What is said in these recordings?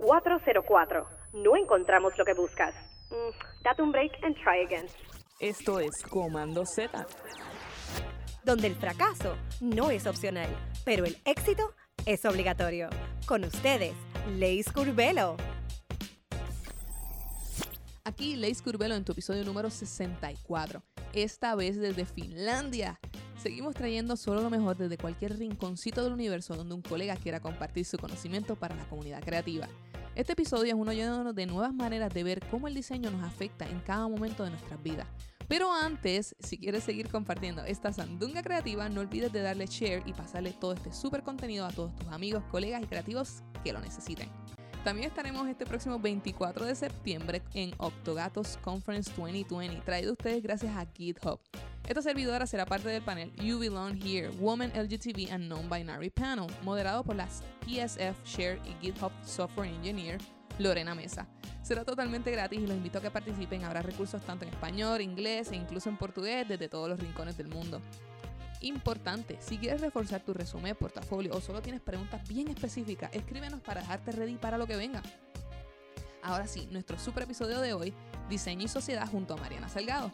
404. No encontramos lo que buscas. Mm, date un break and try again. Esto es Comando Z. Donde el fracaso no es opcional, pero el éxito es obligatorio. Con ustedes, Leis Curvelo. Aquí Leis Curvelo en tu episodio número 64. Esta vez desde Finlandia. Seguimos trayendo solo lo mejor desde cualquier rinconcito del universo donde un colega quiera compartir su conocimiento para la comunidad creativa. Este episodio es uno lleno de nuevas maneras de ver cómo el diseño nos afecta en cada momento de nuestras vidas. Pero antes, si quieres seguir compartiendo esta sandunga creativa, no olvides de darle share y pasarle todo este súper contenido a todos tus amigos, colegas y creativos que lo necesiten. También estaremos este próximo 24 de septiembre en Octogatos Conference 2020, traído a ustedes gracias a GitHub. Esta servidora será parte del panel You Belong Here, Woman LGTB and Non-Binary Panel, moderado por las PSF Share y GitHub Software Engineer Lorena Mesa. Será totalmente gratis y los invito a que participen. Habrá recursos tanto en español, inglés e incluso en portugués desde todos los rincones del mundo. Importante, si quieres reforzar tu resumen, portafolio o solo tienes preguntas bien específicas, escríbenos para dejarte ready para lo que venga. Ahora sí, nuestro super episodio de hoy, Diseño y Sociedad junto a Mariana Salgado.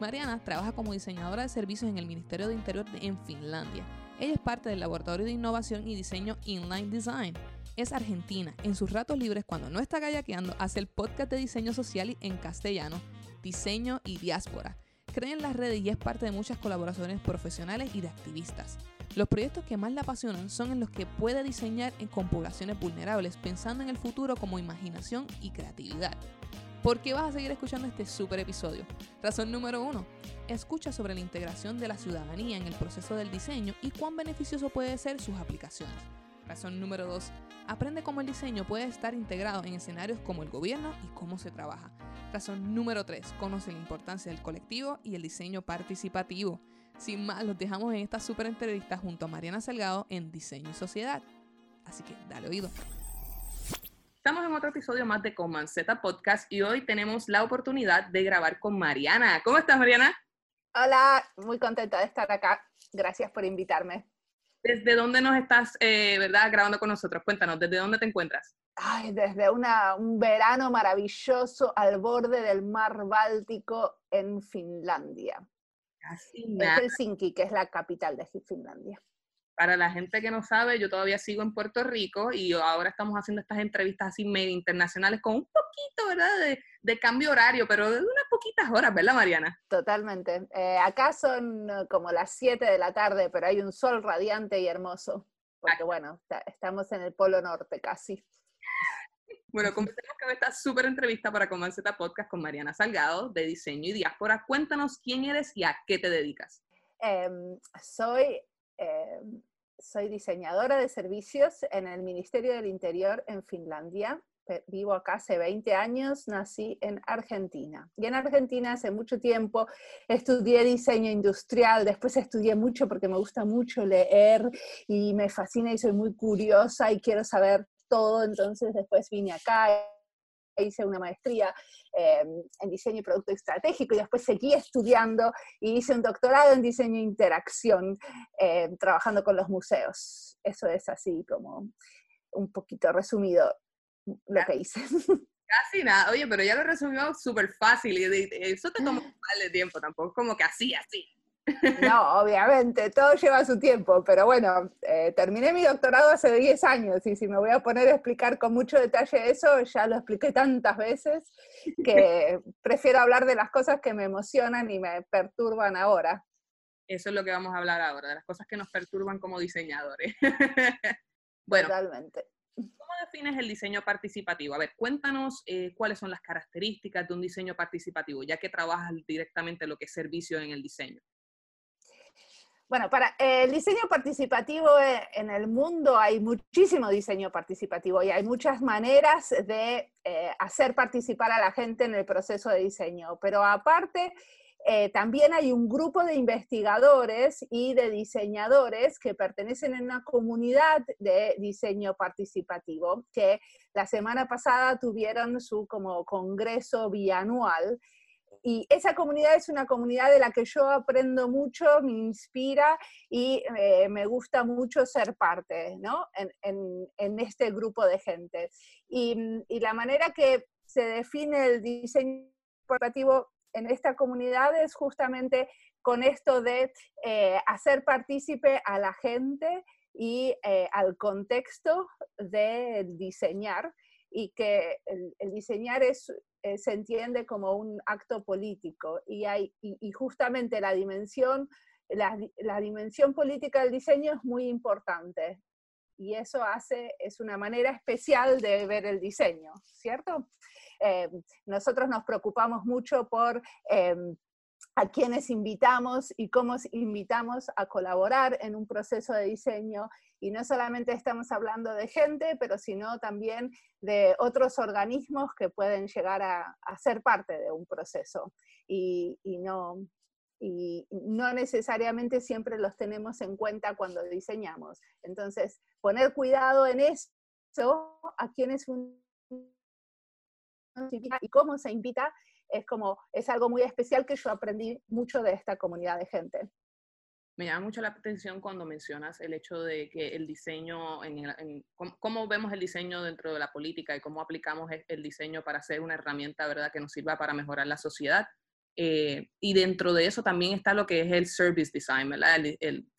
Mariana trabaja como diseñadora de servicios en el Ministerio de Interior en Finlandia. Ella es parte del Laboratorio de Innovación y Diseño Inline Design. Es argentina. En sus ratos libres, cuando no está kayakeando, hace el podcast de diseño social en castellano, Diseño y Diáspora. Cree en las redes y es parte de muchas colaboraciones profesionales y de activistas. Los proyectos que más le apasionan son en los que puede diseñar con poblaciones vulnerables, pensando en el futuro como imaginación y creatividad. ¿Por qué vas a seguir escuchando este super episodio? Razón número uno, escucha sobre la integración de la ciudadanía en el proceso del diseño y cuán beneficioso puede ser sus aplicaciones. Razón número dos, aprende cómo el diseño puede estar integrado en escenarios como el gobierno y cómo se trabaja. Razón número tres, conoce la importancia del colectivo y el diseño participativo. Sin más, los dejamos en esta super entrevista junto a Mariana Salgado en Diseño y Sociedad. Así que dale oído. Estamos en otro episodio más de Command Z Podcast y hoy tenemos la oportunidad de grabar con Mariana. ¿Cómo estás, Mariana? Hola, muy contenta de estar acá. Gracias por invitarme. ¿Desde dónde nos estás, eh, verdad, grabando con nosotros? Cuéntanos, ¿desde dónde te encuentras? Ay, desde una, un verano maravilloso al borde del mar Báltico en Finlandia. Casi nada. Helsinki, que es la capital de Finlandia para la gente que no sabe, yo todavía sigo en Puerto Rico y ahora estamos haciendo estas entrevistas así medio internacionales con un poquito, ¿verdad?, de, cambio horario, pero de unas poquitas horas, ¿verdad, Mariana? Totalmente. Eh, acá son eh, como las 7 de la tarde, pero hay un sol radiante y hermoso, porque bueno, estamos en el Polo Norte casi. Bueno, comencemos con esta súper entrevista para Comanceta Podcast con Mariana Salgado, de Diseño y Diáspora. Cuéntanos quién eres y a qué te dedicas. Em, soy Em, soy diseñadora de servicios en el Ministerio del Interior en Finlandia. Vivo acá hace 20 años, nací en Argentina. Y en Argentina hace mucho tiempo estudié diseño industrial, después estudié mucho porque me gusta mucho leer y me fascina y soy muy curiosa y quiero saber todo, entonces después vine acá hice una maestría em, en diseño y producto estratégico y después seguí estudiando y hice un doctorado en diseño e interacción, em, trabajando con los museos. Eso es así como un poquito resumido lo que hice. Casi nada, oye, pero ya lo resumió súper fácil y eso te tomó un mal de tiempo, tampoco como que así, así. No, obviamente, todo lleva su tiempo, pero bueno, eh, terminé mi doctorado hace 10 años y si me voy a poner a explicar con mucho detalle eso, ya lo expliqué tantas veces que prefiero hablar de las cosas que me emocionan y me perturban ahora. Eso es lo que vamos a hablar ahora, de las cosas que nos perturban como diseñadores. bueno, Totalmente. ¿Cómo defines el diseño participativo? A ver, cuéntanos eh, cuáles son las características de un diseño participativo, ya que trabajas directamente lo que es servicio en el diseño. Bueno, para el diseño participativo eh, en el mundo hay muchísimo diseño participativo y hay muchas maneras de eh, hacer participar a la gente en el proceso de diseño, pero aparte eh, también hay un grupo de investigadores y de diseñadores que pertenecen a una comunidad de diseño participativo que la semana pasada tuvieron su como congreso bianual y, esa comunidad es una comunidad de la que yo aprendo mucho, me inspira y eh, me gusta mucho ser parte ¿no? en, en, este grupo de gente. Y, y, la manera que se define el diseño corporativo en esta comunidad es justamente con esto de eh, hacer partícipe a la gente y eh, al contexto de diseñar y que el, diseñar es, eh, se entiende como un acto político y, hay, y, justamente la dimensión, la, la, dimensión política del diseño es muy importante y eso hace, es una manera especial de ver el diseño, ¿cierto? Eh, nosotros nos preocupamos mucho por em, a quienes invitamos y cómo invitamos a colaborar en un proceso de diseño. Y no solamente estamos hablando de gente, pero sino también de otros organismos que pueden llegar a, ser parte de un proceso. Y, no, y no necesariamente siempre los tenemos en cuenta cuando diseñamos. Entonces, poner cuidado en eso, a quienes y cómo se invita es como, es algo muy especial que yo aprendí mucho de esta comunidad de gente. Me llama mucho la atención cuando mencionas el hecho de que el diseño, en, cómo, vemos el diseño dentro de la política y cómo aplicamos el diseño para ser una herramienta, ¿verdad?, que nos sirva para mejorar la sociedad. Eh, y dentro de eso también está lo que es el service design,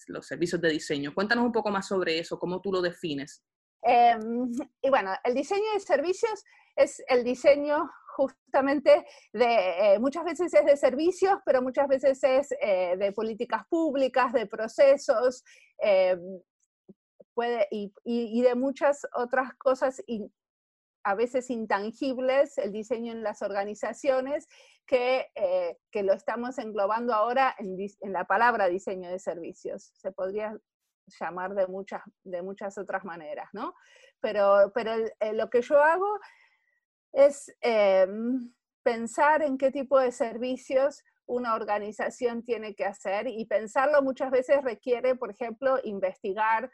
los servicios de diseño. Cuéntanos un poco más sobre eso, cómo tú lo defines. Em, y bueno, el diseño de servicios es el diseño justamente de, eh, muchas veces es de servicios, pero muchas veces es eh, de políticas públicas, de procesos, eh, puede, y, de muchas otras cosas a veces intangibles, el diseño en las organizaciones, que, que lo estamos englobando ahora en, en, la palabra diseño de servicios. Se podría llamar de muchas, de muchas otras maneras, ¿no? Pero, pero lo que yo hago es em, pensar en qué tipo de servicios una organización tiene que hacer y pensarlo muchas veces requiere, por ejemplo, investigar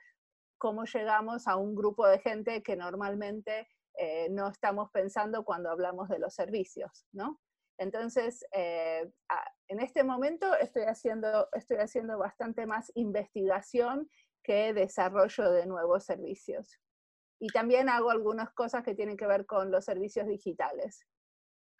cómo llegamos a un grupo de gente que normalmente eh, no estamos pensando cuando hablamos de los servicios, ¿no? Entonces, eh, en este momento estoy haciendo, estoy haciendo bastante más investigación que desarrollo de nuevos servicios y también hago algunas cosas que tienen que ver con los servicios digitales.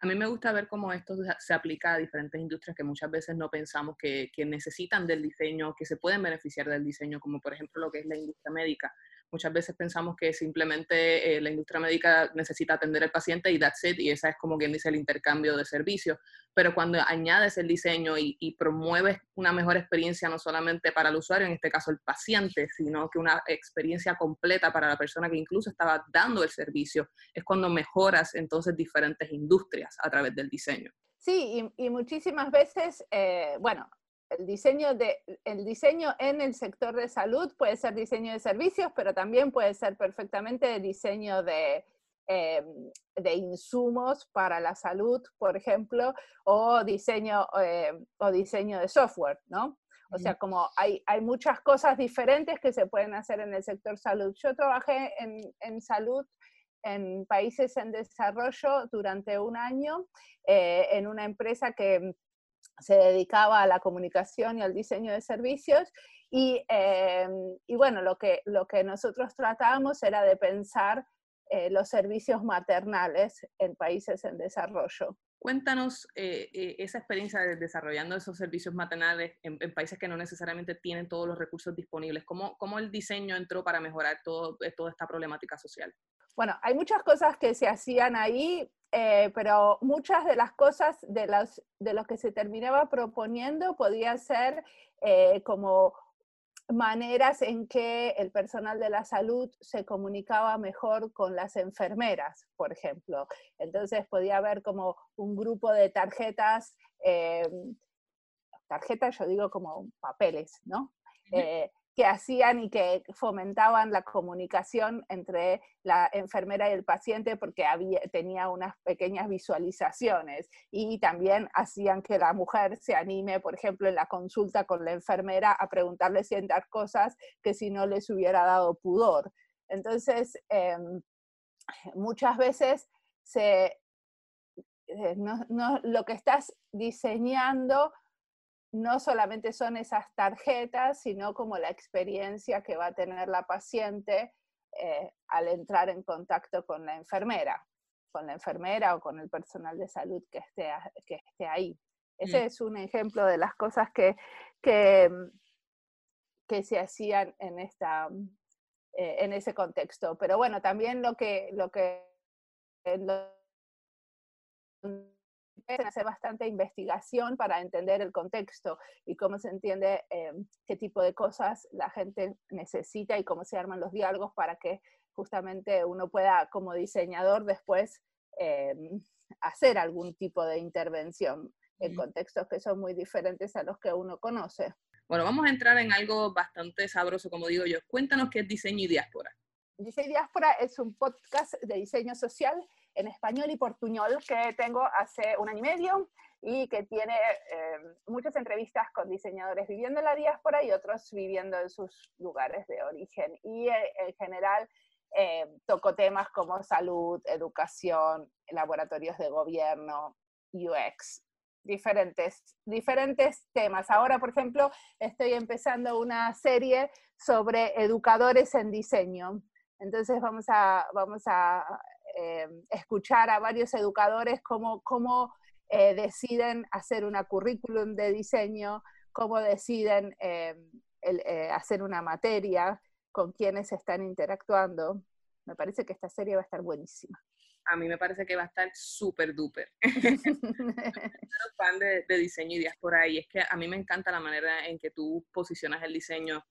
A mí me gusta ver cómo esto se aplica a diferentes industrias que muchas veces no pensamos que, que necesitan del diseño, que se pueden beneficiar del diseño, como por ejemplo lo que es la industria médica. Muchas veces pensamos que simplemente eh, la industria médica necesita atender al paciente y that's it, y esa es como quien dice el intercambio de servicios. Pero cuando añades el diseño y, promueves una mejor experiencia no solamente para el usuario, en este caso el paciente, sino que una experiencia completa para la persona que incluso estaba dando el servicio, es cuando mejoras entonces diferentes industrias a través del diseño. Sí, y, muchísimas veces, eh, bueno, el diseño, de, el diseño en el sector de salud puede ser diseño de servicios, pero también puede ser perfectamente diseño de, em, de insumos para la salud, por ejemplo, o diseño, em, o diseño de software, ¿no? O sea, como hay, hay muchas cosas diferentes que se pueden hacer en el sector salud. Yo trabajé en, en salud en países en desarrollo durante un año eh, en una empresa que se dedicaba a la comunicación y al diseño de servicios. Y, em, y bueno, lo que, lo que nosotros tratábamos era de pensar eh, los servicios maternales en países en desarrollo. Cuéntanos eh, eh, esa experiencia de desarrollando esos servicios maternales en, países que no necesariamente tienen todos los recursos disponibles. ¿Cómo, cómo el diseño entró para mejorar todo, toda esta problemática social? Bueno, hay muchas cosas que se hacían ahí eh, pero muchas de las cosas de los, de los que se terminaba proponiendo podía ser eh, como maneras en que el personal de la salud se comunicaba mejor con las enfermeras, por ejemplo. Entonces podía haber como un grupo de tarjetas, eh, tarjetas yo digo como papeles, ¿no? Hacían y que fomentaban la comunicación entre la enfermera y el paciente porque había, tenía unas pequeñas visualizaciones y también hacían que la mujer se anime, por ejemplo, en la consulta con la enfermera a preguntarle ciertas cosas que si no les hubiera dado pudor. Entonces, em, muchas veces se eh, no, lo que estás diseñando no solamente son esas tarjetas, sino como la experiencia que va a tener la paciente eh, al entrar en contacto con la enfermera, con la enfermera o con el personal de salud que esté, que esté ahí. Ese mm. es un ejemplo de las cosas que, que, que se hacían en, esta, eh, en ese contexto. Pero bueno, también lo que, lo que hacer bastante investigación para entender el contexto y cómo se entiende eh, qué tipo de cosas la gente necesita y cómo se arman los diálogos para que justamente uno pueda, como diseñador, después eh, hacer algún tipo de intervención en contextos que son muy diferentes a los que uno conoce. Bueno, vamos a entrar en algo bastante sabroso, como digo yo. Cuéntanos qué es diseño y diáspora. Diseño y diáspora es un podcast de diseño social en español y portuñol que tengo hace un año y medio y que tiene eh, muchas entrevistas con diseñadores viviendo en la diáspora y otros viviendo en sus lugares de origen. Y eh, en general eh, toco temas como salud, educación, laboratorios de gobierno, UX, diferentes, diferentes temas. Ahora, por ejemplo, estoy empezando una serie sobre educadores en diseño. Entonces vamos a, vamos a eh, escuchar a varios educadores cómo, cómo eh, deciden hacer una currículum de diseño, cómo deciden eh, hacer una materia, con quienes están interactuando. Me parece que esta serie va a estar buenísima. A mí me parece que va a estar súper duper. fan de, de diseño y diáspora y es que a mí me encanta la manera en que tú posicionas el diseño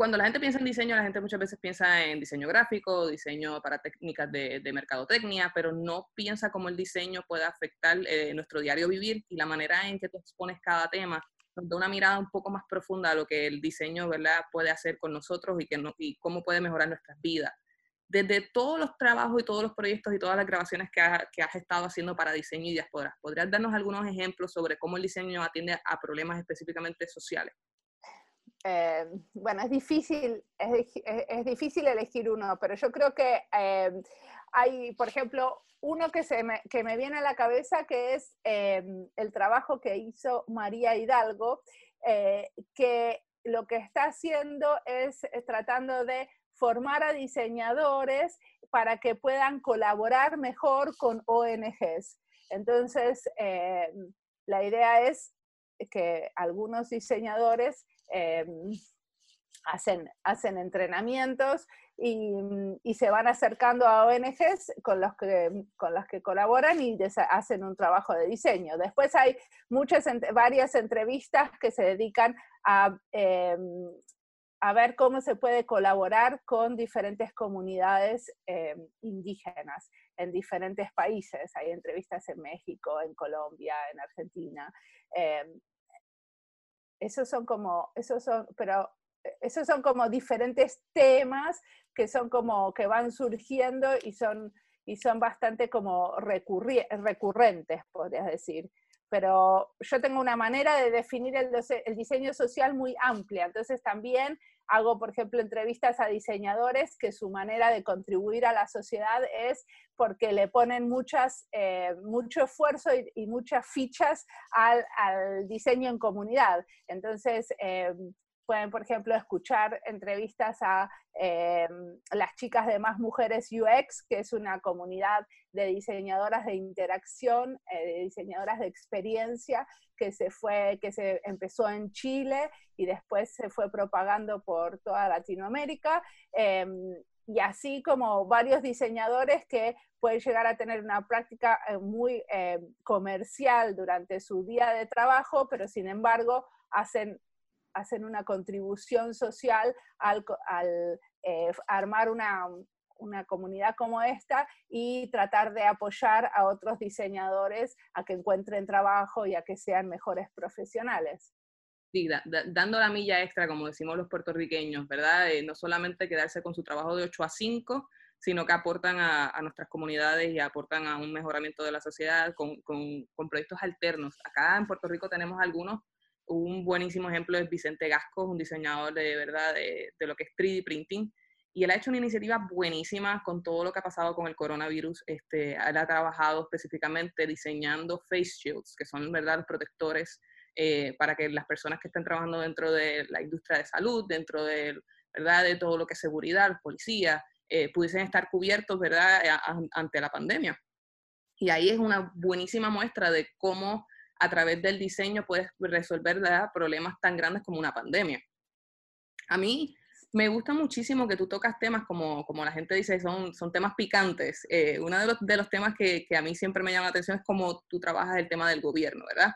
cuando la gente piensa en diseño, la gente muchas veces piensa en diseño gráfico, diseño para técnicas de, de mercadotecnia, pero no piensa cómo el diseño puede afectar eh, nuestro diario vivir y la manera en que tú expones cada tema nos da una mirada un poco más profunda a lo que el diseño ¿verdad? puede hacer con nosotros y, que no, y cómo puede mejorar nuestras vidas. Desde todos los trabajos y todos los proyectos y todas las grabaciones que, que has estado haciendo para diseño y diáspora, ¿podrías darnos algunos ejemplos sobre cómo el diseño atiende a problemas específicamente sociales? Eh, bueno, es difícil, es, difícil elegir uno, pero yo creo que eh, hay, por ejemplo, uno que, se me, que me viene a la cabeza, que es eh, el trabajo que hizo María Hidalgo, que lo que está haciendo es, tratando de formar a diseñadores para que puedan colaborar mejor con ONGs. Entonces, la idea es que algunos diseñadores Em, hacen, hacen entrenamientos y, se van acercando a ONGs con los que, con las que colaboran y hacen un trabajo de diseño. Después hay muchas, varias entrevistas que se dedican a, em, a ver cómo se puede colaborar con diferentes comunidades em, indígenas en diferentes países. Hay entrevistas en México, en Colombia, en Argentina esos son como, esos son, pero eh, esos son como diferentes temas que son como que van surgiendo y son, y son bastante como recurrentes, podrías decir. Pero yo tengo una manera de definir el, el diseño social muy amplia, entonces también hago, por ejemplo, entrevistas a diseñadores que su manera de contribuir a la sociedad es porque le ponen muchas, eh, mucho esfuerzo y, muchas fichas al, diseño en comunidad. Entonces, eh, pueden, por ejemplo, escuchar entrevistas a eh, las chicas de Más Mujeres UX, que es una comunidad de diseñadoras de interacción, de diseñadoras de experiencia, que se fue, que se empezó en Chile y después se fue propagando por toda Latinoamérica. Em, y así como varios diseñadores que pueden llegar a tener una práctica eh, muy em, comercial durante su día de trabajo, pero sin embargo hacen, hacen una contribución social al, al eh, armar una, una comunidad como esta y tratar de apoyar a otros diseñadores a que encuentren trabajo y a que sean mejores profesionales. Sí, dando la milla extra, como decimos los puertorriqueños, ¿verdad? no solamente quedarse con su trabajo de 8 a 5, sino que aportan a, nuestras comunidades y aportan a un mejoramiento de la sociedad con, con, proyectos alternos. Acá en Puerto Rico tenemos algunos, un buenísimo ejemplo es Vicente Gasco, un diseñador de verdad de, lo que es 3D printing, Y él ha hecho una iniciativa buenísima con todo lo que ha pasado con el coronavirus. Este, él ha trabajado específicamente diseñando face shields, que son ¿verdad? los protectores eh, para que las personas que estén trabajando dentro de la industria de salud, dentro de, ¿verdad? de todo lo que es seguridad, policía, eh, pudiesen estar cubiertos ¿verdad? ante la pandemia. Y ahí es una buenísima muestra de cómo a través del diseño puedes resolver problemas tan grandes como una pandemia. A mí me gusta muchísimo que tú tocas temas como, como la gente dice, son, son temas picantes. Eh, uno de los, temas que, que, a mí siempre me llama la atención es cómo tú trabajas el tema del gobierno, ¿verdad?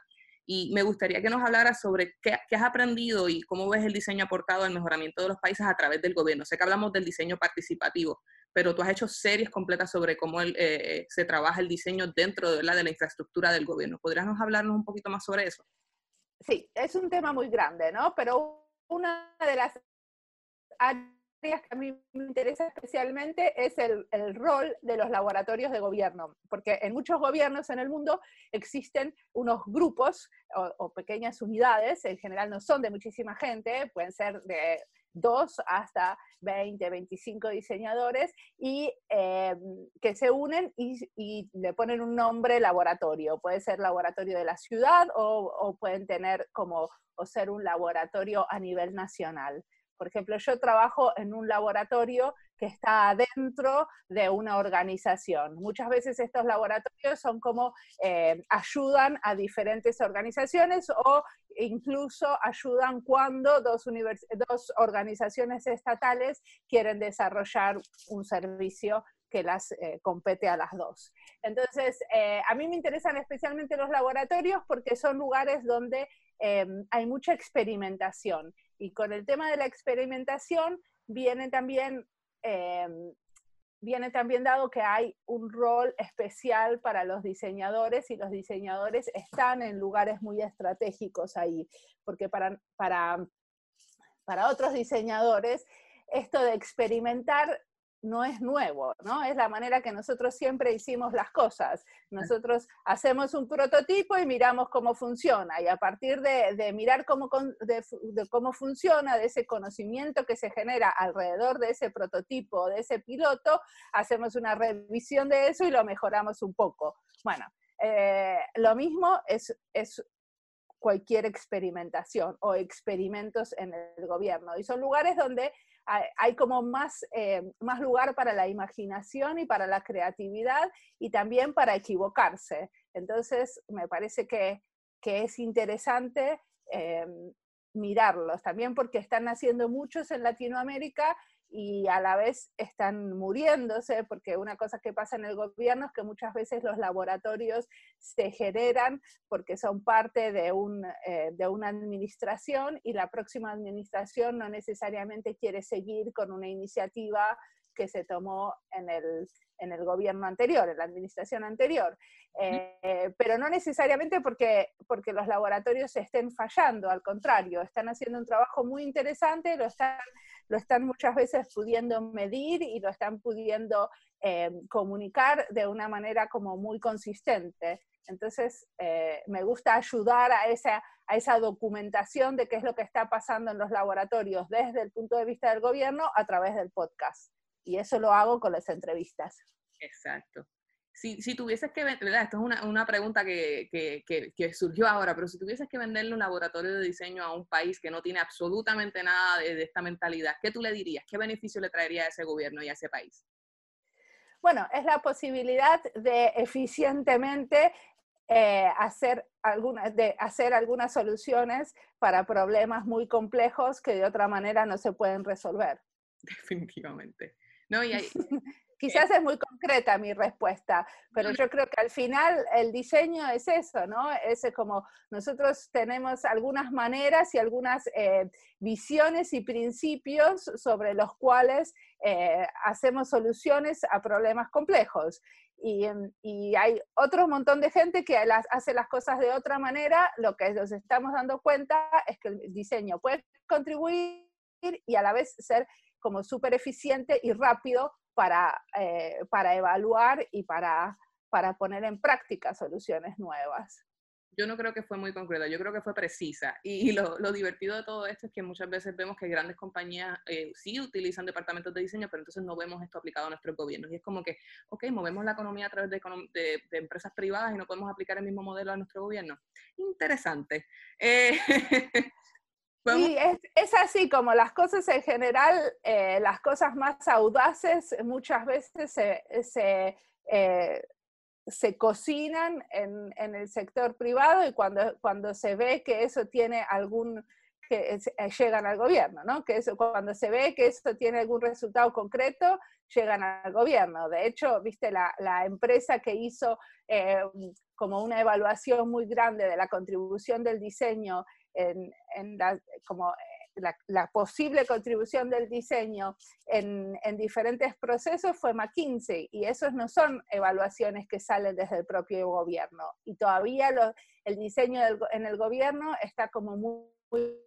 Y me gustaría que nos hablaras sobre qué, qué, has aprendido y cómo ves el diseño aportado al mejoramiento de los países a través del gobierno. Sé que hablamos del diseño participativo, pero tú has hecho series completas sobre cómo eh, se trabaja el diseño dentro de la, de la infraestructura del gobierno. ¿Podrías hablarnos un poquito más sobre eso? Sí, es un tema muy grande, ¿no? Pero una de las áreas que a mí me interesa especialmente es el, el, rol de los laboratorios de gobierno, porque en muchos gobiernos en el mundo existen unos grupos o, o pequeñas unidades, en general no son de muchísima gente, pueden ser de dos hasta 20, 25 diseñadores y eh, que se unen y, y, le ponen un nombre laboratorio. Puede ser laboratorio de la ciudad o, o pueden tener como o ser un laboratorio a nivel nacional. Por ejemplo, yo trabajo en un laboratorio que está dentro de una organización. Muchas veces estos laboratorios son como eh, ayudan a diferentes organizaciones o incluso ayudan cuando dos, dos organizaciones estatales quieren desarrollar un servicio que las eh, compete a las dos. Entonces, eh, a mí me interesan especialmente los laboratorios porque son lugares donde hay mucha experimentación. Y con el tema de la experimentación viene también, eh, viene también dado que hay un rol especial para los diseñadores y los diseñadores están en lugares muy estratégicos ahí, porque para, para, para otros diseñadores esto de experimentar no es nuevo, ¿no? Es la manera que nosotros siempre hicimos las cosas. Nosotros hacemos un prototipo y miramos cómo funciona, y a partir de, de mirar cómo, de, de cómo funciona, de ese conocimiento que se genera alrededor de ese prototipo, de ese piloto, hacemos una revisión de eso y lo mejoramos un poco. Bueno, eh, lo mismo es, es cualquier experimentación o experimentos en el gobierno. Y son lugares donde hay como más, eh, más lugar para la imaginación y para la creatividad y también para equivocarse. Entonces, me parece que, que es interesante eh, mirarlos, también porque están haciendo muchos en Latinoamérica y a la vez están muriéndose, porque una cosa que pasa en el gobierno es que muchas veces los laboratorios se generan porque son parte de, un, eh, de una administración y la próxima administración no necesariamente quiere seguir con una iniciativa que se tomó en el, en el gobierno anterior, en la administración anterior. Eh, pero no necesariamente porque, porque los laboratorios estén fallando, al contrario, están haciendo un trabajo muy interesante, lo están lo están muchas veces pudiendo medir y lo están pudiendo eh, comunicar de una manera como muy consistente. Entonces, eh, me gusta ayudar a esa, a esa documentación de qué es lo que está pasando en los laboratorios desde el punto de vista del gobierno a través del podcast. Y eso lo hago con las entrevistas. Exacto si, si tuvieses que vender, esto es una, una pregunta que, que, que, surgió ahora, pero si tuvieses que venderle un laboratorio de diseño a un país que no tiene absolutamente nada de, esta mentalidad, ¿qué tú le dirías? ¿Qué beneficio le traería a ese gobierno y a ese país? Bueno, es la posibilidad de eficientemente eh, hacer, algunas, de hacer algunas soluciones para problemas muy complejos que de otra manera no se pueden resolver. Definitivamente. No, y hay, Quizás es muy concreta mi respuesta, pero yo creo que al final el diseño es eso, ¿no? Es como nosotros tenemos algunas maneras y algunas eh, visiones y principios sobre los cuales eh, hacemos soluciones a problemas complejos. Y, y, hay otro montón de gente que las, hace las cosas de otra manera. Lo que nos estamos dando cuenta es que el diseño puede contribuir y a la vez ser como súper eficiente y rápido para, eh, para evaluar y para, para poner en práctica soluciones nuevas. yo no creo que fue muy concreta, yo creo que fue precisa. Y, lo, lo, divertido de todo esto es que muchas veces vemos que grandes compañías eh, sí utilizan departamentos de diseño, pero entonces no vemos esto aplicado a nuestros gobiernos. Y es como que, ok, movemos la economía a través de, de, de empresas privadas y no podemos aplicar el mismo modelo a nuestro gobierno. Interesante. Eh, Y es, es, así como las cosas en general, eh, las cosas más audaces muchas veces se, se, eh, se cocinan en, en, el sector privado y cuando, cuando se ve que eso tiene algún, que eh, llegan al gobierno, ¿no? Que eso, cuando se ve que eso tiene algún resultado concreto, llegan al gobierno. De hecho, viste, la, la empresa que hizo eh, como una evaluación muy grande de la contribución del diseño en, en la, como eh, la, la, posible contribución del diseño en, en, diferentes procesos fue McKinsey, y esos no son evaluaciones que salen desde el propio gobierno. Y todavía lo, el diseño del, en el gobierno está como muy, muy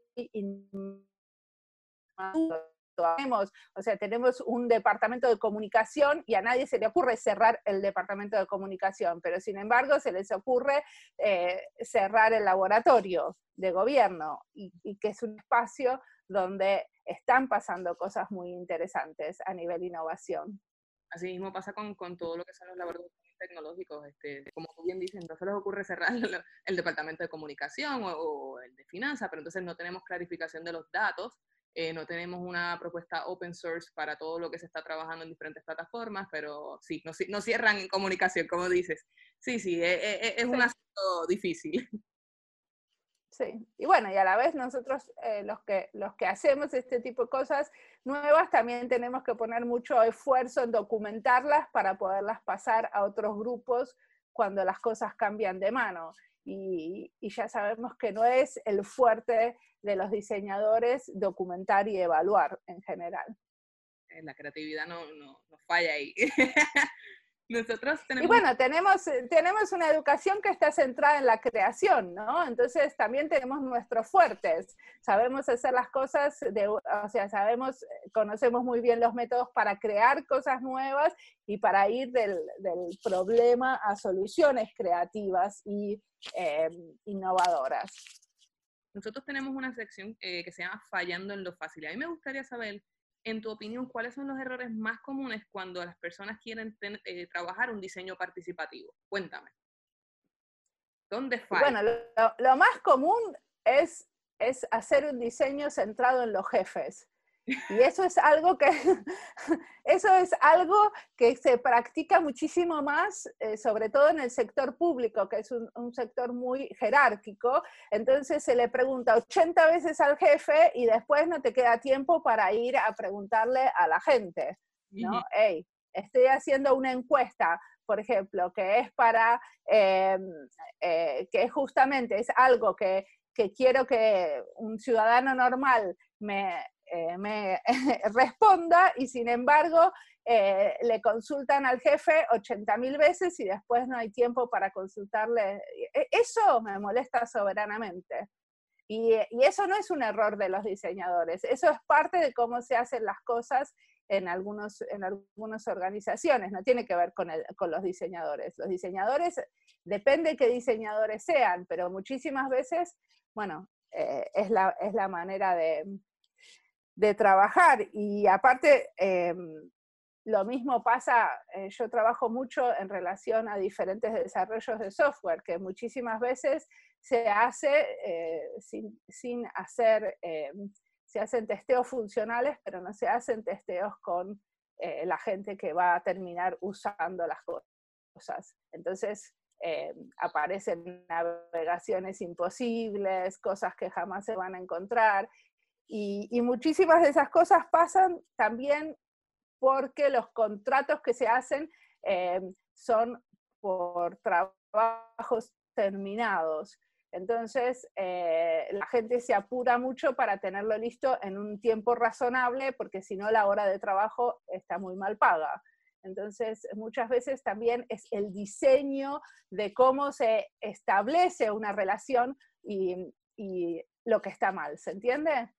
tenemos, o sea, tenemos un departamento de comunicación y a nadie se le ocurre cerrar el departamento de comunicación, pero sin embargo se les ocurre eh, cerrar el laboratorio de gobierno y, y, que es un espacio donde están pasando cosas muy interesantes a nivel innovación. Así mismo pasa con, con todo lo que son los laboratorios tecnológicos, este, como bien dices, no se les ocurre cerrar el, el departamento de comunicación o, o, el de finanzas, pero entonces no tenemos clarificación de los datos eh, no tenemos una propuesta open source para todo lo que se está trabajando en diferentes plataformas, pero sí, no, no cierran en comunicación, como dices. Sí, sí, es, es, es un sí. asunto difícil. Sí, y bueno, y a la vez nosotros eh, los, que, los que hacemos este tipo de cosas nuevas también tenemos que poner mucho esfuerzo en documentarlas para poderlas pasar a otros grupos cuando las cosas cambian de mano. Y, ya sabemos que no es el fuerte de los diseñadores documentar y evaluar en general. La creatividad no, no, no falla ahí. Nosotros tenemos... Y bueno, tenemos, tenemos una educación que está centrada en la creación, ¿no? Entonces también tenemos nuestros fuertes. Sabemos hacer las cosas, de, o sea, sabemos, conocemos muy bien los métodos para crear cosas nuevas y para ir del, del problema a soluciones creativas y eh, innovadoras. Nosotros tenemos una sección eh, que se llama Fallando en lo fácil. A mí me gustaría saber en tu opinión, ¿cuáles son los errores más comunes cuando las personas quieren eh, trabajar un diseño participativo? Cuéntame. ¿Dónde falla? Bueno, lo, lo más común es, es hacer un diseño centrado en los jefes. Y eso es algo que, eso es algo que se practica muchísimo más, eh, sobre todo en el sector público, que es un, un, sector muy jerárquico. Entonces se le pregunta 80 veces al jefe y después no te queda tiempo para ir a preguntarle a la gente, ¿no? Uh -huh. Hey, estoy haciendo una encuesta, por ejemplo, que es para, eh, eh, que justamente es algo que, que quiero que un ciudadano normal me, eh, me responda y sin embargo eh, le consultan al jefe 80 mil veces y después no hay tiempo para consultarle. E, eso me molesta soberanamente. Y, y, eso no es un error de los diseñadores, eso es parte de cómo se hacen las cosas en, algunos, en algunas organizaciones, no tiene que ver con, el, con los diseñadores. Los diseñadores, depende qué diseñadores sean, pero muchísimas veces, bueno, eh, es, la, es la manera de, de trabajar. Y aparte, eh, lo mismo pasa, eh, yo trabajo mucho en relación a diferentes desarrollos de software, que muchísimas veces se hace eh, sin, sin, hacer, se hacen testeos funcionales, pero no se hacen testeos con la gente que va a terminar usando las cosas. Entonces, eh, aparecen navegaciones imposibles, cosas que jamás se van a encontrar, y, y, muchísimas de esas cosas pasan también porque los contratos que se hacen eh, son por trabajos terminados. Entonces, eh, la gente se apura mucho para tenerlo listo en un tiempo razonable, porque si no, la hora de trabajo está muy mal paga. Entonces, muchas veces también es el diseño de cómo se establece una relación y, y lo que está mal, ¿se entiende?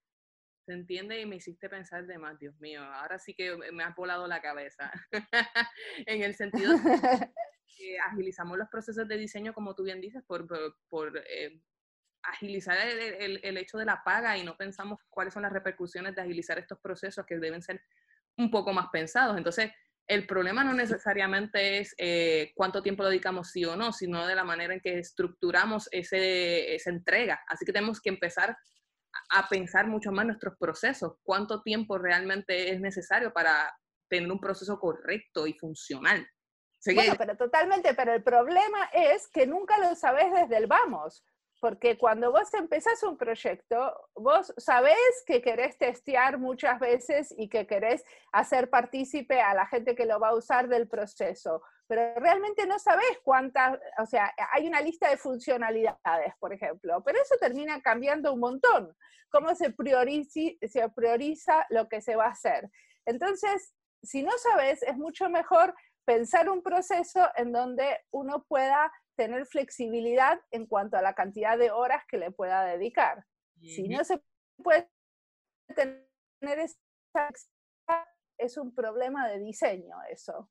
Se entiende y me hiciste pensar de más, Dios mío, ahora sí que me has volado la cabeza. en el sentido, eh, agilizamos los procesos de diseño, como tú bien dices, por, por, eh, agilizar el, el, hecho de la paga y no pensamos cuáles son las repercusiones de agilizar estos procesos que deben ser un poco más pensados. Entonces, el problema no necesariamente es eh, cuánto tiempo dedicamos sí o no, sino de la manera en que estructuramos ese, esa entrega. Así que tenemos que empezar a pensar mucho más nuestros procesos, cuánto tiempo realmente es necesario para tener un proceso correcto y funcional. bueno, pero totalmente, pero el problema es que nunca lo sabes desde el vamos, porque cuando vos empezás un proyecto, vos sabés que querés testear muchas veces y que querés hacer partícipe a la gente que lo va a usar del proceso, pero realmente no sabés cuántas, o sea, hay una lista de funcionalidades, por ejemplo, pero eso termina cambiando un montón, cómo se, se prioriza lo que se va a hacer. Entonces, si no sabes, es mucho mejor pensar un proceso en donde uno pueda tener flexibilidad en cuanto a la cantidad de horas que le pueda dedicar. Si no se puede tener esa es un problema de diseño eso.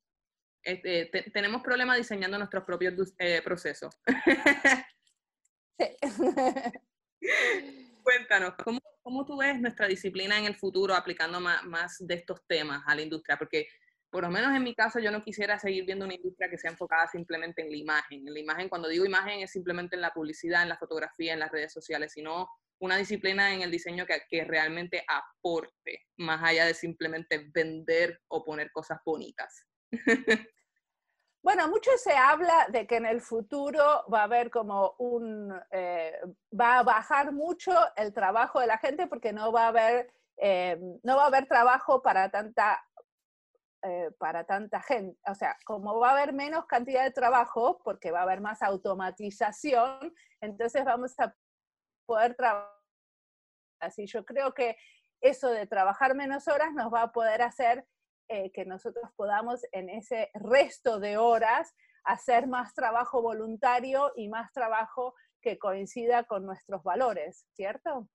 Este, tenemos problemas diseñando nuestros propios eh, procesos. Cuéntanos, ¿cómo, ¿cómo, tú ves nuestra disciplina en el futuro aplicando más, más de estos temas a la industria? Porque por lo menos en mi caso, yo no quisiera seguir viendo una industria que sea enfocada simplemente en la imagen. En la imagen, cuando digo imagen, es simplemente en la publicidad, en la fotografía, en las redes sociales, sino una disciplina en el diseño que, que realmente aporte, más allá de simplemente vender o poner cosas bonitas. Bueno, mucho se habla de que en el futuro va a haber como un, eh, va a bajar mucho el trabajo de la gente porque no va a haber, eh, no va a haber trabajo para tanta eh, para tanta gente. O sea, como va a haber menos cantidad de trabajo, porque va a haber más automatización, entonces vamos a poder trabajar así. Yo creo que eso de trabajar menos horas nos va a poder hacer eh, que nosotros podamos en ese resto de horas hacer más trabajo voluntario y más trabajo que coincida con nuestros valores, ¿cierto?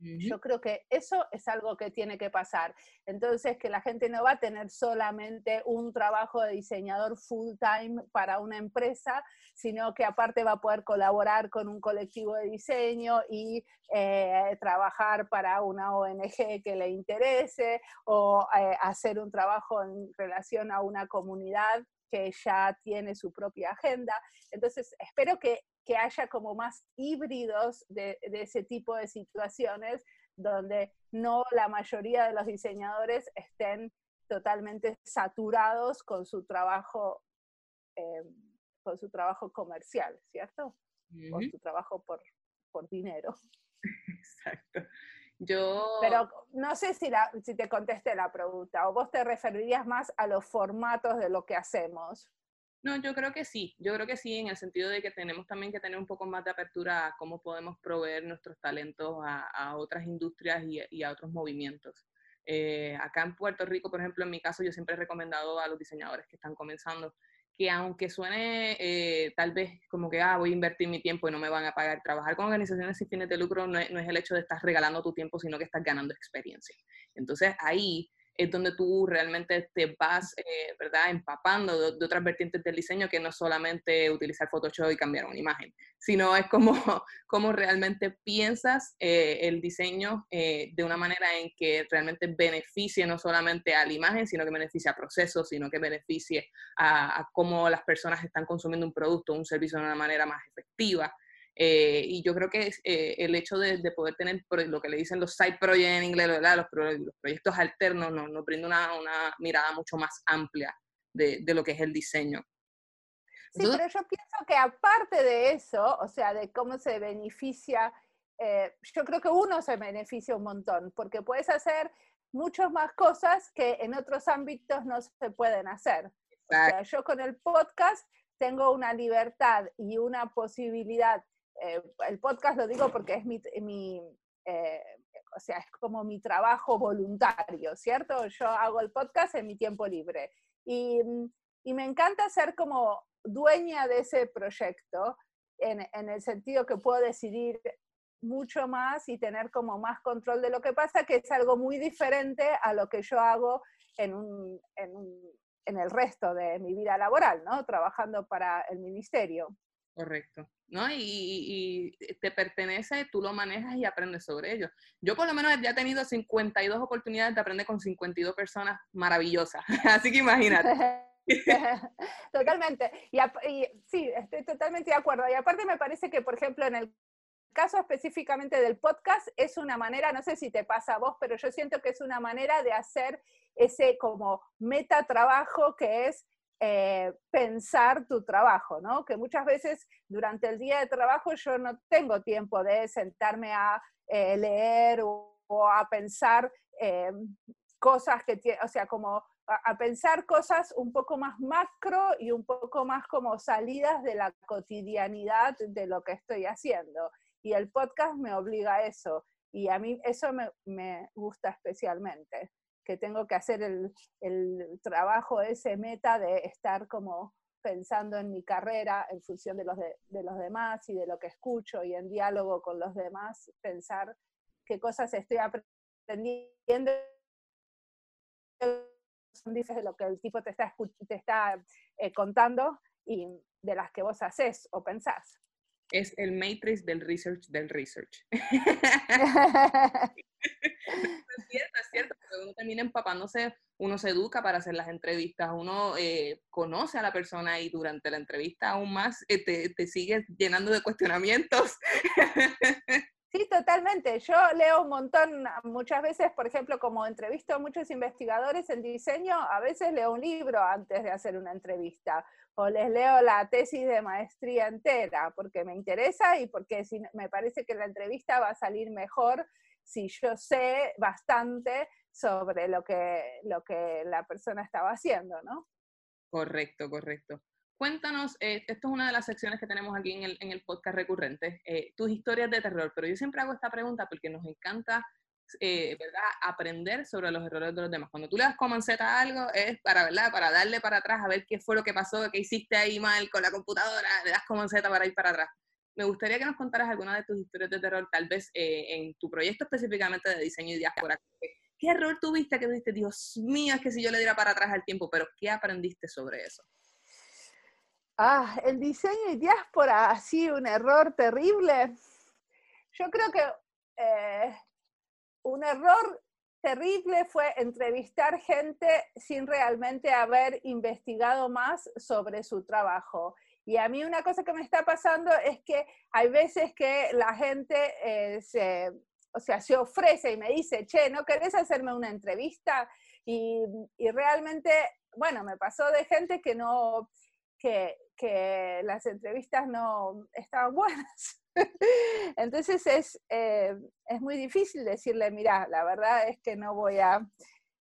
Yo creo que eso es algo que tiene que pasar. Entonces, que la gente no va a tener solamente un trabajo de diseñador full time para una empresa, sino que aparte va a poder colaborar con un colectivo de diseño y eh, trabajar para una ONG que le interese o eh, hacer un trabajo en relación a una comunidad que ya tiene su propia agenda. Entonces, espero que que haya como más híbridos de, ese tipo de situaciones donde no la mayoría de los diseñadores estén totalmente saturados con su trabajo, eh, con su trabajo comercial, ¿cierto? Con su trabajo por, por dinero. Exacto. Yo... Pero no sé si, la, si te contesté la pregunta, o vos te referirías más a los formatos de lo que hacemos. No, yo creo que sí, yo creo que sí, en el sentido de que tenemos también que tener un poco más de apertura a cómo podemos proveer nuestros talentos a, otras industrias y, a otros movimientos. Eh, acá en Puerto Rico, por ejemplo, en mi caso, yo siempre he recomendado a los diseñadores que están comenzando que aunque suene eh, tal vez como que, ah, voy a invertir mi tiempo y no me van a pagar, trabajar con organizaciones sin fines de lucro no es, no es el hecho de estar regalando tu tiempo, sino que estás ganando experiencia. Entonces ahí es donde tú realmente te vas, eh, ¿verdad?, empapando de, otras vertientes del diseño que no solamente utilizar Photoshop y cambiar una imagen, sino es como, como realmente piensas eh, el diseño eh, de una manera en que realmente beneficie no solamente a la imagen, sino que beneficie a procesos, sino que beneficie a, a cómo las personas están consumiendo un producto o un servicio de una manera más efectiva. Eh, y yo creo que eh, el hecho de, poder tener lo que le dicen los side projects en inglés, ¿verdad? Los, proyectos alternos nos, nos brinda una, una, mirada mucho más amplia de, de, lo que es el diseño. Sí, pero yo pienso que aparte de eso, o sea, de cómo se beneficia, eh, yo creo que uno se beneficia un montón, porque puedes hacer muchas más cosas que en otros ámbitos no se pueden hacer. O sea, yo con el podcast tengo una libertad y una posibilidad eh, el podcast lo digo porque es mi, eh, o sea, es como mi trabajo voluntario, ¿cierto? Yo hago el podcast en mi tiempo libre y, y me encanta ser como dueña de ese proyecto en, en, el sentido que puedo decidir mucho más y tener como más control de lo que pasa, que es algo muy diferente a lo que yo hago en un, en un en el resto de mi vida laboral, ¿no? Trabajando para el ministerio. Correcto. ¿no? Y, te pertenece, tú lo manejas y aprendes sobre ello. Yo por lo menos ya he tenido 52 oportunidades de aprender con 52 personas maravillosas, así que imagínate. totalmente. Y, sí, estoy totalmente de acuerdo. Y aparte me parece que, por ejemplo, en el caso específicamente del podcast, es una manera, no sé si te pasa a vos, pero yo siento que es una manera de hacer ese como meta trabajo que es eh, pensar tu trabajo, ¿no? Que muchas veces durante el día de trabajo yo no tengo tiempo de sentarme a eh, leer o, a pensar eh, cosas que o sea, como a, pensar cosas un poco más macro y un poco más como salidas de la cotidianidad de lo que estoy haciendo. Y el podcast me obliga a eso. Y a mí eso me gusta especialmente que tengo que hacer el, el trabajo, ese meta de estar como pensando en mi carrera en función de los, de, los demás y de lo que escucho y en diálogo con los demás, pensar qué cosas estoy aprendiendo son de lo que el tipo te está, te está eh, contando y de las que vos haces o pensás. Es el matrix del research del research. es cierto, es cierto, porque uno termina empapándose, uno se educa para hacer las entrevistas, uno eh, conoce a la persona y durante la entrevista aún más eh, te, te sigues llenando de cuestionamientos. Sí, totalmente. Yo leo un montón, muchas veces, por ejemplo, como entrevisto a muchos investigadores en diseño, a veces leo un libro antes de hacer una entrevista o les leo la tesis de maestría entera porque me interesa y porque me parece que la entrevista va a salir mejor si yo sé bastante sobre lo que, lo que la persona estaba haciendo, ¿no? Correcto, correcto. Cuéntanos, eh, esto es una de las secciones que tenemos aquí en el, en el podcast recurrente, eh, tus historias de terror, pero yo siempre hago esta pregunta porque nos encanta eh, ¿verdad? aprender sobre los errores de los demás. Cuando tú le das Z a algo, es para, ¿verdad? para darle para atrás a ver qué fue lo que pasó, qué hiciste ahí mal con la computadora, le das Z para ir para atrás me gustaría que nos contaras alguna de tus historias de terror, tal vez eh, en tu proyecto específicamente de diseño y diáspora. ¿Qué error tuviste que dijiste, Dios mío, es que si yo le diera para atrás al tiempo, pero qué aprendiste sobre eso? Ah, el diseño y diáspora, así un error terrible. Yo creo que eh, un error terrible fue entrevistar gente sin realmente haber investigado más sobre su trabajo. Y a mí una cosa que me está pasando es que hay veces que la gente eh, se, o sea, se ofrece y me dice, che, ¿no querés hacerme una entrevista? Y, y realmente, bueno, me pasó de gente que no, que, que las entrevistas no estaban buenas. Entonces es, eh, es muy difícil decirle, mira, la verdad es que no voy a,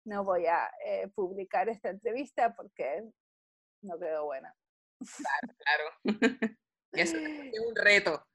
no voy a eh, publicar esta entrevista porque no quedó buena. Claro, claro. eso es un reto.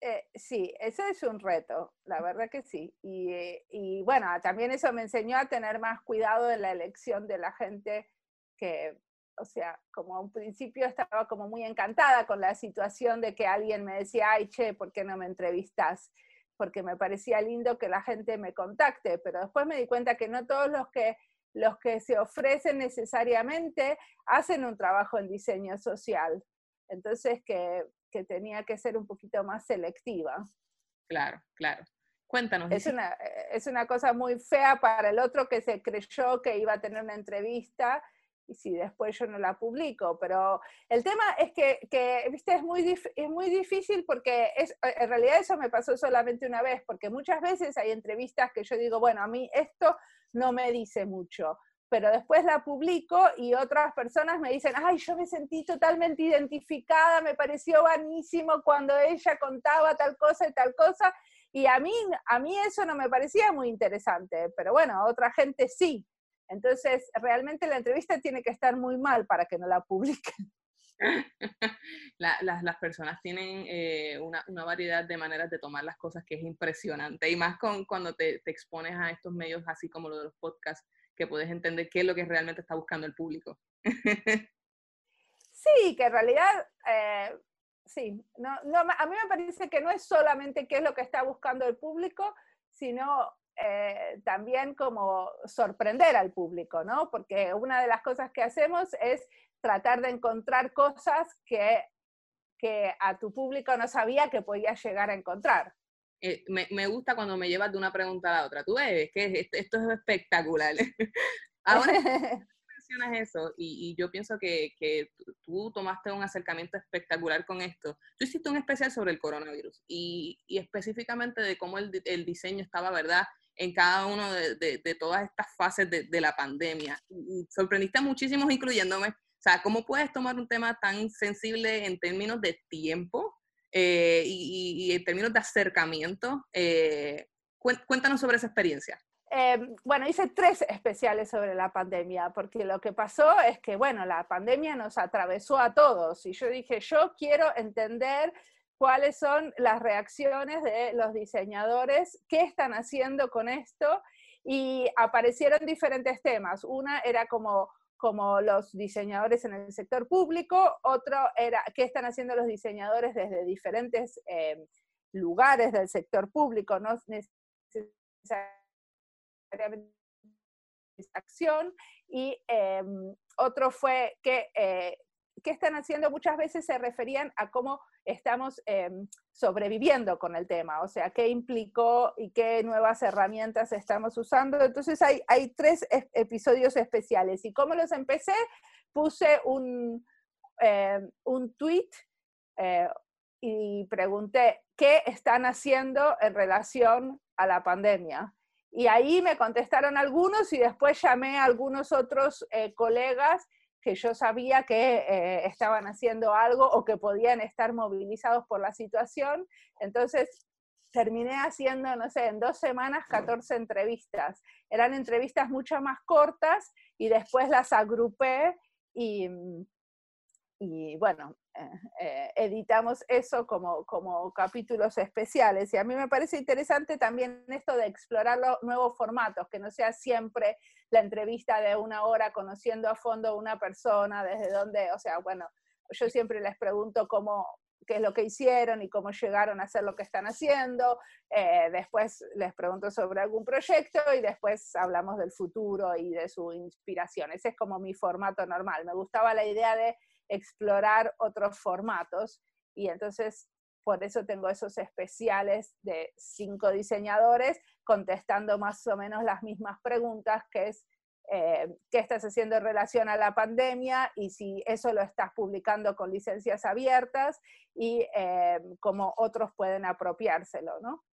Eh, sí, eso es un reto, la verdad que sí. Y, eh, y, bueno, también eso me enseñó a tener más cuidado en la elección de la gente que, o sea, como a un principio estaba como muy encantada con la situación de que alguien me decía, ay, che, ¿por qué no me entrevistas? Porque me parecía lindo que la gente me contacte, pero después me di cuenta que no todos los que los que se ofrecen necesariamente hacen un trabajo en diseño social. Entonces, que, tenía que ser un poquito más selectiva. Claro, claro. Cuéntanos. Es una, es una cosa muy fea para el otro que se creyó que iba a tener una entrevista y si después yo no la publico. Pero el tema es que, viste, es muy, es muy difícil porque es, en realidad eso me pasó solamente una vez, porque muchas veces hay entrevistas que yo digo, bueno, a mí esto no me dice mucho, pero después la publico y otras personas me dicen, ay, yo me sentí totalmente identificada, me pareció buenísimo cuando ella contaba tal cosa y tal cosa, y a mí, a mí eso no me parecía muy interesante, pero bueno, a otra gente sí. Entonces, realmente la entrevista tiene que estar muy mal para que no la publiquen. las personas tienen eh, una, variedad de maneras de tomar las cosas que es impresionante y más con, cuando te, expones a estos medios así como lo de los podcasts, que puedes entender qué es lo que realmente está buscando el público. sí, que en realidad, eh, sí, no, a mí me parece que no es solamente qué es lo que está buscando el público, sino eh, también como sorprender al público, ¿no? Porque una de las cosas que hacemos es tratar de encontrar cosas que, que a tu público no sabía que podías llegar a encontrar. Eh, me, gusta cuando me llevas de una pregunta a la otra. Tú ves que esto, es espectacular. Ahora mencionas eso y, yo pienso que, tú tomaste un acercamiento espectacular con esto. Tú hiciste un especial sobre el coronavirus y, específicamente de cómo el, el, diseño estaba, ¿verdad? En cada una de, de, todas estas fases de, de la pandemia. Sorprendiste a muchísimos, incluyéndome. O sea, ¿cómo puedes tomar un tema tan sensible en términos de tiempo eh, y, y, en términos de acercamiento? Eh, cuéntanos sobre esa experiencia. Eh, bueno, hice tres especiales sobre la pandemia, porque lo que pasó es que, bueno, la pandemia nos atravesó a todos y yo dije, yo quiero entender cuáles son las reacciones de los diseñadores, qué están haciendo con esto, y aparecieron diferentes temas. Una era como, como los diseñadores en el sector público, otro era qué están haciendo los diseñadores desde diferentes eh, lugares del sector público, no necesariamente acción, y em, otro fue que, eh, qué están haciendo, muchas veces se referían a cómo estamos em, sobreviviendo con el tema, o sea, qué implicó y qué nuevas herramientas estamos usando. Entonces hay, hay tres episodios especiales. ¿Y cómo los empecé? Puse un, em, un tweet eh, y pregunté, ¿qué están haciendo en relación a la pandemia? Y ahí me contestaron algunos y después llamé a algunos otros eh, colegas que yo sabía que eh, estaban haciendo algo o que podían estar movilizados por la situación. Entonces, terminé haciendo, no sé, en dos semanas 14 entrevistas. Eran entrevistas mucho más cortas y después las agrupé y, y bueno, eh, editamos eso como, como capítulos especiales. Y a mí me parece interesante también esto de explorar los nuevos formatos, que no sea siempre la entrevista de una hora conociendo a fondo a una persona, desde dónde, o sea, bueno, yo siempre les pregunto cómo, qué es lo que hicieron y cómo llegaron a hacer lo que están haciendo. Eh, después les pregunto sobre algún proyecto y después hablamos del futuro y de su inspiración. Ese es como mi formato normal. Me gustaba la idea de explorar otros formatos y entonces por eso tengo esos especiales de cinco diseñadores contestando más o menos las mismas preguntas, que es eh, qué estás haciendo en relación a la pandemia y si eso lo estás publicando con licencias abiertas y eh, cómo otros pueden apropiárselo, ¿no?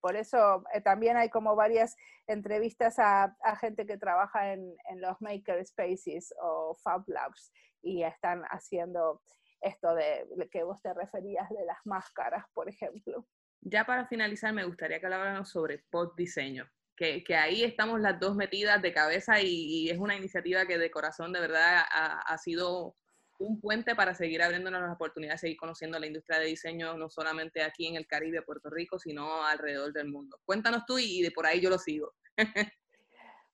Por eso eh, también hay como varias entrevistas a, gente que trabaja en, los maker spaces o fab labs y están haciendo esto de que vos te referías de las máscaras, por ejemplo. Ya para finalizar, me gustaría que habláramos sobre post diseño, que, ahí estamos las dos metidas de cabeza y, es una iniciativa que de corazón de verdad ha, ha sido un puente para seguir abriéndonos las oportunidades, seguir conociendo la industria de diseño, no solamente aquí en el Caribe, Puerto Rico, sino alrededor del mundo. Cuéntanos tú y de por ahí yo lo sigo.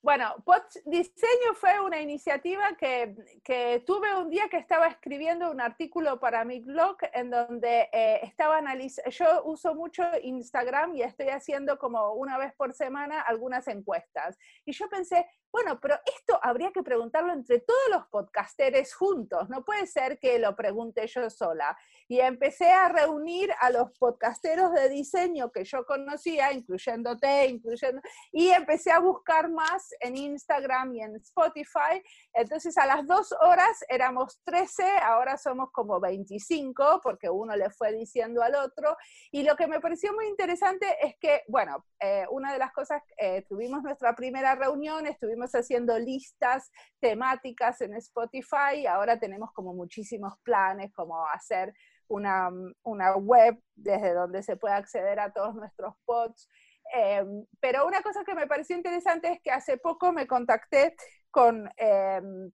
Bueno, Post Diseño fue una iniciativa que, que, tuve un día que estaba escribiendo un artículo para mi blog en donde eh, estaba analizando, yo uso mucho Instagram y estoy haciendo como una vez por semana algunas encuestas. Y yo pensé, bueno, pero esto habría que preguntarlo entre todos los podcasteres juntos, no puede ser que lo pregunte yo sola. Y empecé a reunir a los podcasteros de diseño que yo conocía, incluyéndote, incluyendo, y empecé a buscar más en Instagram y en Spotify. Entonces a las dos horas éramos 13, ahora somos como 25, porque uno le fue diciendo al otro. Y lo que me pareció muy interesante es que, bueno, eh, una de las cosas, eh, tuvimos nuestra primera reunión, estuvimos haciendo listas temáticas en Spotify, ahora tenemos como muchísimos planes, como hacer una, una web desde donde se puede acceder a todos nuestros pods. Em, pero una cosa que me pareció interesante es que hace poco me contacté con em,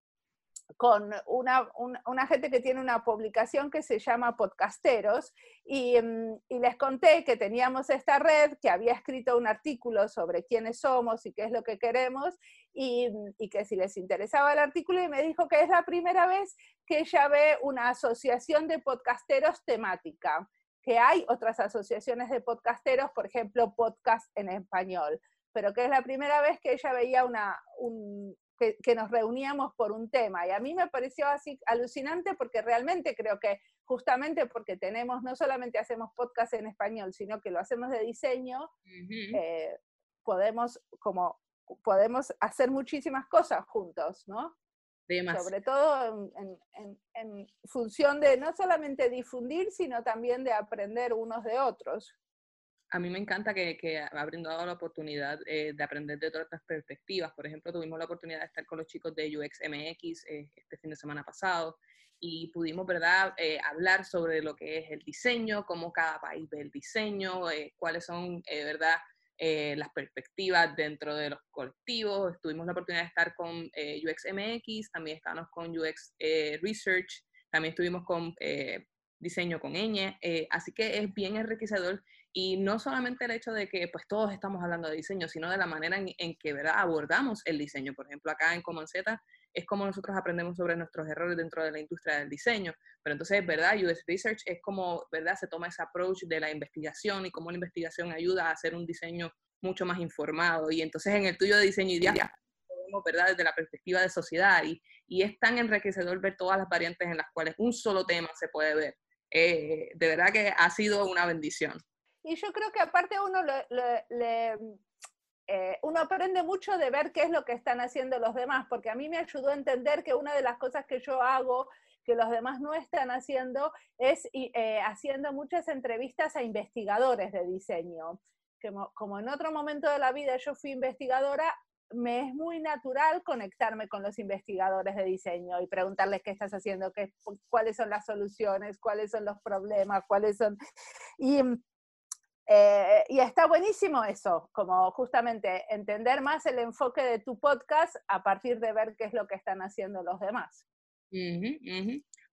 con una, una, gente que tiene una publicación que se llama Podcasteros mm, y, les conté que teníamos esta red, que había escrito un artículo sobre quiénes somos y qué es lo que queremos y, y que si les interesaba el artículo y me dijo que es la primera vez que ella ve una asociación de podcasteros temática que hay otras asociaciones de podcasteros, por ejemplo, podcast en español, pero que es la primera vez que ella veía una, un, que, nos reuníamos por un tema. Y a mí me pareció así alucinante porque realmente creo que justamente porque tenemos, no solamente hacemos podcast en español, sino que lo hacemos de diseño, eh, podemos como podemos hacer muchísimas cosas juntos, ¿no? Sobre todo en, función de no solamente difundir, sino también de aprender unos de otros a mí me encanta que, que ha brindado la oportunidad eh, de aprender de otras perspectivas. Por ejemplo, tuvimos la oportunidad de estar con los chicos de UXMX eh, este fin de semana pasado y pudimos, ¿verdad?, eh, hablar sobre lo que es el diseño, cómo cada país ve el diseño, cuáles son, ¿verdad?, las perspectivas dentro de los colectivos. Tuvimos la oportunidad de estar con UXMX, también estábamos con UX Research, también estuvimos con diseño con ñ, así que es bien enriquecedor y no solamente el hecho de que pues todos estamos hablando de diseño, sino de la manera en, que ¿verdad? abordamos el diseño. Por ejemplo, acá en Comanceta es como nosotros aprendemos sobre nuestros errores dentro de la industria del diseño. Pero entonces, ¿verdad? US Research es como, ¿verdad? Se toma ese approach de la investigación y cómo la investigación ayuda a hacer un diseño mucho más informado. Y entonces en el tuyo de diseño y ya ¿verdad? Desde la perspectiva de sociedad. Y, y, es tan enriquecedor ver todas las variantes en las cuales un solo tema se puede ver. Eh, de verdad que ha sido una bendición. Y yo creo que aparte uno, le, eh, uno aprende mucho de ver qué es lo que están haciendo los demás, porque a mí me ayudó a entender que una de las cosas que yo hago que los demás no están haciendo es eh, haciendo muchas entrevistas a investigadores de diseño. Como, como en otro momento de la vida yo fui investigadora, me es muy natural conectarme con los investigadores de diseño y preguntarles qué estás haciendo, qué, cuáles son las soluciones, cuáles son los problemas, cuáles son... Y eh, y está buenísimo eso, como justamente entender más el enfoque de tu podcast a partir de ver qué es lo que están haciendo los demás.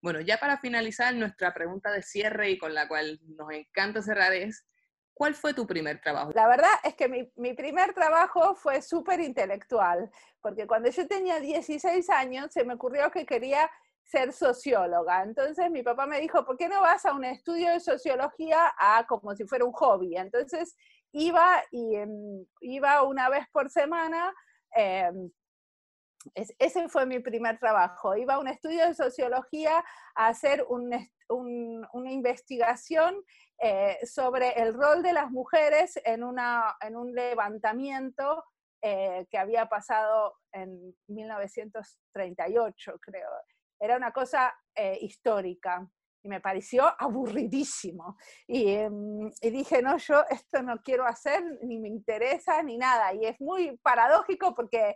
Bueno, ya para finalizar, nuestra pregunta de cierre y con la cual nos encanta cerrar es, ¿cuál fue tu primer trabajo? La verdad es que mi, mi primer trabajo fue súper intelectual, porque cuando yo tenía 16 años se me ocurrió que quería ser socióloga. Entonces mi papá me dijo, ¿por qué no vas a un estudio de sociología a como si fuera un hobby? Entonces iba y em, iba una vez por semana. Em, ese fue mi primer trabajo. Iba a un estudio de sociología a hacer una investigación eh, sobre el rol de las mujeres en, una, en un levantamiento eh, que había pasado en 1938, creo era una cosa eh, histórica y me pareció aburridísimo. Em, y, dije, no, yo esto no quiero hacer, ni me interesa, ni nada. Y es muy paradójico porque,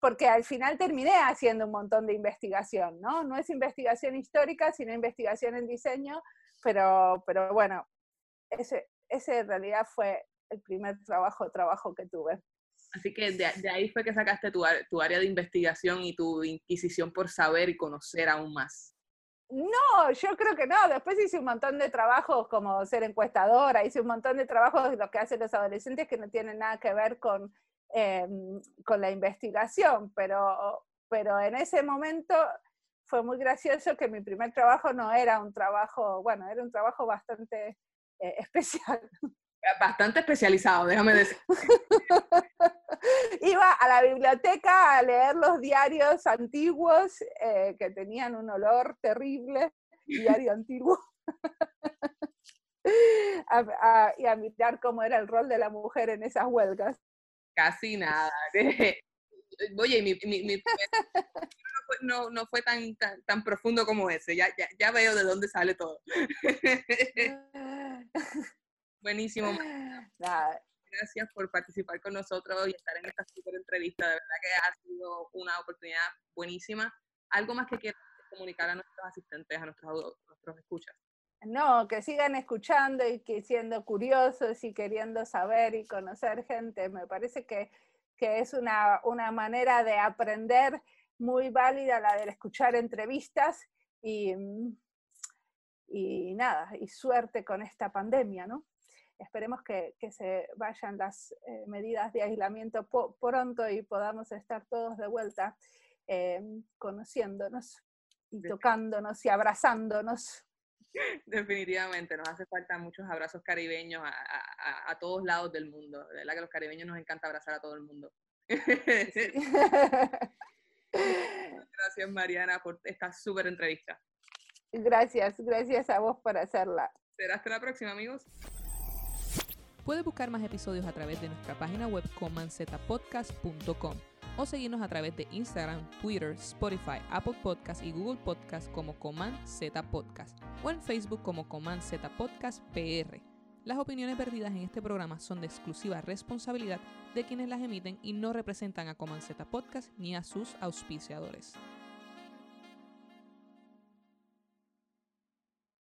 porque al final terminé haciendo un montón de investigación, ¿no? No es investigación histórica, sino investigación en diseño, pero, pero bueno, ese, ese en realidad fue el primer trabajo, trabajo que tuve. Así que de, ahí fue que sacaste tu, tu, área de investigación y tu inquisición por saber y conocer aún más. No, yo creo que no. Después hice un montón de trabajos como ser encuestadora, hice un montón de trabajos de lo que hacen los adolescentes que no tienen nada que ver con, em, con la investigación, pero, pero en ese momento fue muy gracioso que mi primer trabajo no era un trabajo, bueno, era un trabajo bastante eh, especial bastante especializado, déjame decir. Iba a la biblioteca a leer los diarios antiguos eh, que tenían un olor terrible, diario antiguo, y a mirar cómo era el rol de la mujer en esas huelgas. Casi nada. Oye, mi, mi, no, no, fue tan, tan, profundo como ese, ya, ya, ya veo de dónde sale todo. Buenísimo. Gracias por participar con nosotros y estar en esta super entrevista. De verdad que ha sido una oportunidad buenísima. ¿Algo más que quieras comunicar a nuestros asistentes, a nuestros, nuestros escuchas? No, que sigan escuchando y que siendo curiosos y queriendo saber y conocer gente. Me parece que, que es una, una manera de aprender muy válida la de escuchar entrevistas y, y nada, y suerte con esta pandemia, ¿no? Esperemos que, se vayan las eh, medidas de aislamiento pronto y podamos estar todos de vuelta eh, conociéndonos y tocándonos y abrazándonos. Definitivamente, nos hace falta muchos abrazos caribeños a, a, todos lados del mundo. De verdad que a los caribeños nos encanta abrazar a todo el mundo. gracias, Mariana, por esta súper entrevista. Gracias, gracias a vos por hacerla. Será hasta la próxima, amigos. Puedes buscar más episodios a través de nuestra página web comanzetapodcast.com o seguirnos a través de Instagram, Twitter, Spotify, Apple Podcast y Google Podcast como Coman Z Podcast o en Facebook como Coman Z Podcast PR. Las opiniones perdidas en este programa son de exclusiva responsabilidad de quienes las emiten y no representan a Coman Z Podcast ni a sus auspiciadores.